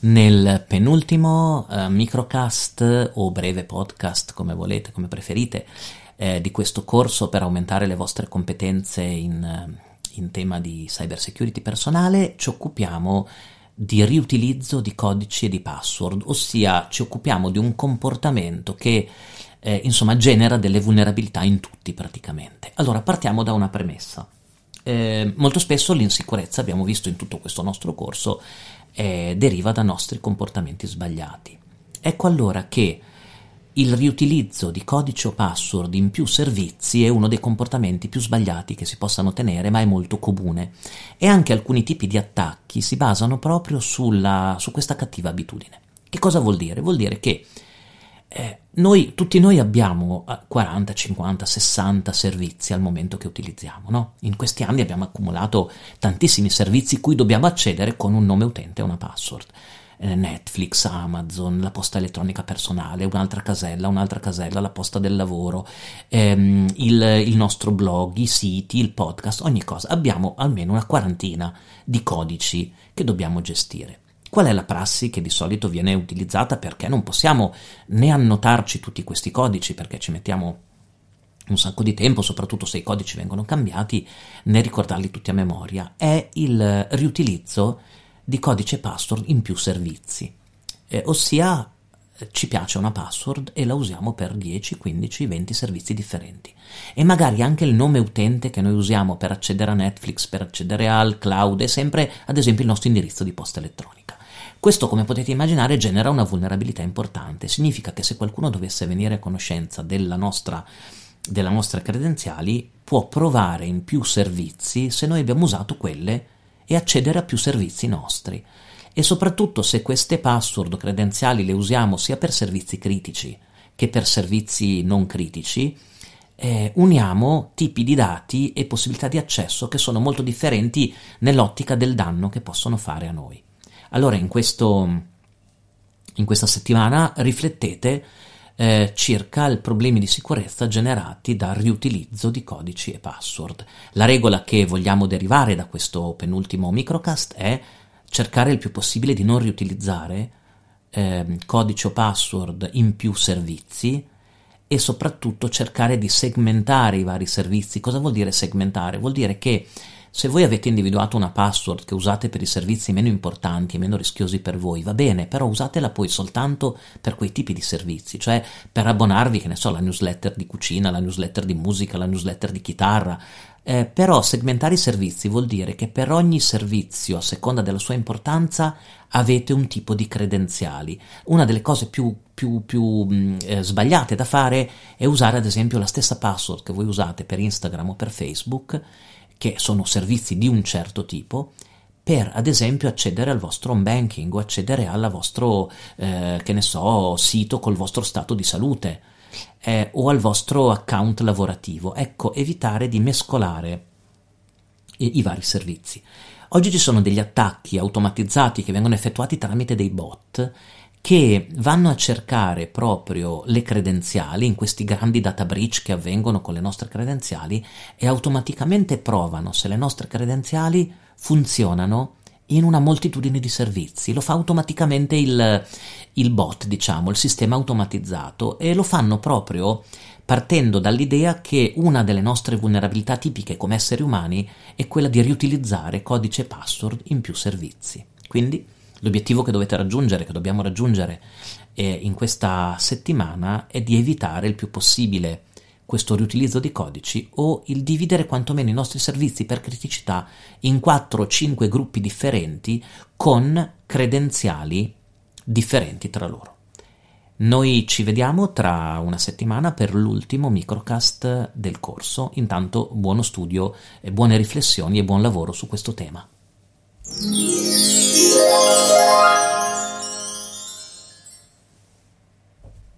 Nel penultimo uh, microcast o breve podcast, come volete, come preferite, eh, di questo corso per aumentare le vostre competenze in, in tema di cyber security personale, ci occupiamo di riutilizzo di codici e di password, ossia ci occupiamo di un comportamento che eh, insomma genera delle vulnerabilità in tutti praticamente. Allora partiamo da una premessa. Eh, molto spesso l'insicurezza, abbiamo visto in tutto questo nostro corso, eh, deriva da nostri comportamenti sbagliati. Ecco allora che il riutilizzo di codice o password in più servizi è uno dei comportamenti più sbagliati che si possano tenere, ma è molto comune. E anche alcuni tipi di attacchi si basano proprio sulla, su questa cattiva abitudine. Che cosa vuol dire? Vuol dire che eh, noi, tutti noi abbiamo 40, 50, 60 servizi al momento che utilizziamo. No? In questi anni abbiamo accumulato tantissimi servizi cui dobbiamo accedere con un nome utente e una password. Eh, Netflix, Amazon, la posta elettronica personale, un'altra casella, un'altra casella, la posta del lavoro, ehm, il, il nostro blog, i siti, il podcast, ogni cosa. Abbiamo almeno una quarantina di codici che dobbiamo gestire. Qual è la prassi che di solito viene utilizzata? Perché non possiamo né annotarci tutti questi codici perché ci mettiamo un sacco di tempo, soprattutto se i codici vengono cambiati, né ricordarli tutti a memoria, è il riutilizzo di codice password in più servizi, eh, ossia ci piace una password e la usiamo per 10, 15, 20 servizi differenti. E magari anche il nome utente che noi usiamo per accedere a Netflix, per accedere al cloud, è sempre ad esempio il nostro indirizzo di posta elettronica. Questo, come potete immaginare, genera una vulnerabilità importante. Significa che se qualcuno dovesse venire a conoscenza della nostra, della nostra credenziali, può provare in più servizi se noi abbiamo usato quelle e accedere a più servizi nostri. E soprattutto se queste password credenziali le usiamo sia per servizi critici che per servizi non critici, eh, uniamo tipi di dati e possibilità di accesso che sono molto differenti nell'ottica del danno che possono fare a noi. Allora in, questo, in questa settimana riflettete eh, circa i problemi di sicurezza generati dal riutilizzo di codici e password. La regola che vogliamo derivare da questo penultimo microcast è cercare il più possibile di non riutilizzare eh, codice o password in più servizi e soprattutto cercare di segmentare i vari servizi. Cosa vuol dire segmentare? Vuol dire che se voi avete individuato una password che usate per i servizi meno importanti e meno rischiosi per voi, va bene, però usatela poi soltanto per quei tipi di servizi, cioè per abbonarvi, che ne so, alla newsletter di cucina, la newsletter di musica, la newsletter di chitarra. Eh, però segmentare i servizi vuol dire che per ogni servizio, a seconda della sua importanza, avete un tipo di credenziali. Una delle cose più, più, più mh, eh, sbagliate da fare è usare ad esempio la stessa password che voi usate per Instagram o per Facebook che sono servizi di un certo tipo, per ad esempio accedere al vostro home banking o accedere al vostro, eh, che ne so, sito col vostro stato di salute eh, o al vostro account lavorativo. Ecco, evitare di mescolare i, i vari servizi. Oggi ci sono degli attacchi automatizzati che vengono effettuati tramite dei bot che vanno a cercare proprio le credenziali in questi grandi data breach che avvengono con le nostre credenziali e automaticamente provano se le nostre credenziali funzionano in una moltitudine di servizi. Lo fa automaticamente il, il bot, diciamo, il sistema automatizzato e lo fanno proprio partendo dall'idea che una delle nostre vulnerabilità tipiche come esseri umani è quella di riutilizzare codice e password in più servizi. Quindi L'obiettivo che dovete raggiungere, che dobbiamo raggiungere eh, in questa settimana è di evitare il più possibile questo riutilizzo di codici o il dividere quantomeno i nostri servizi per criticità in 4 o 5 gruppi differenti con credenziali differenti tra loro. Noi ci vediamo tra una settimana per l'ultimo microcast del corso. Intanto buono studio, buone riflessioni e buon lavoro su questo tema. Música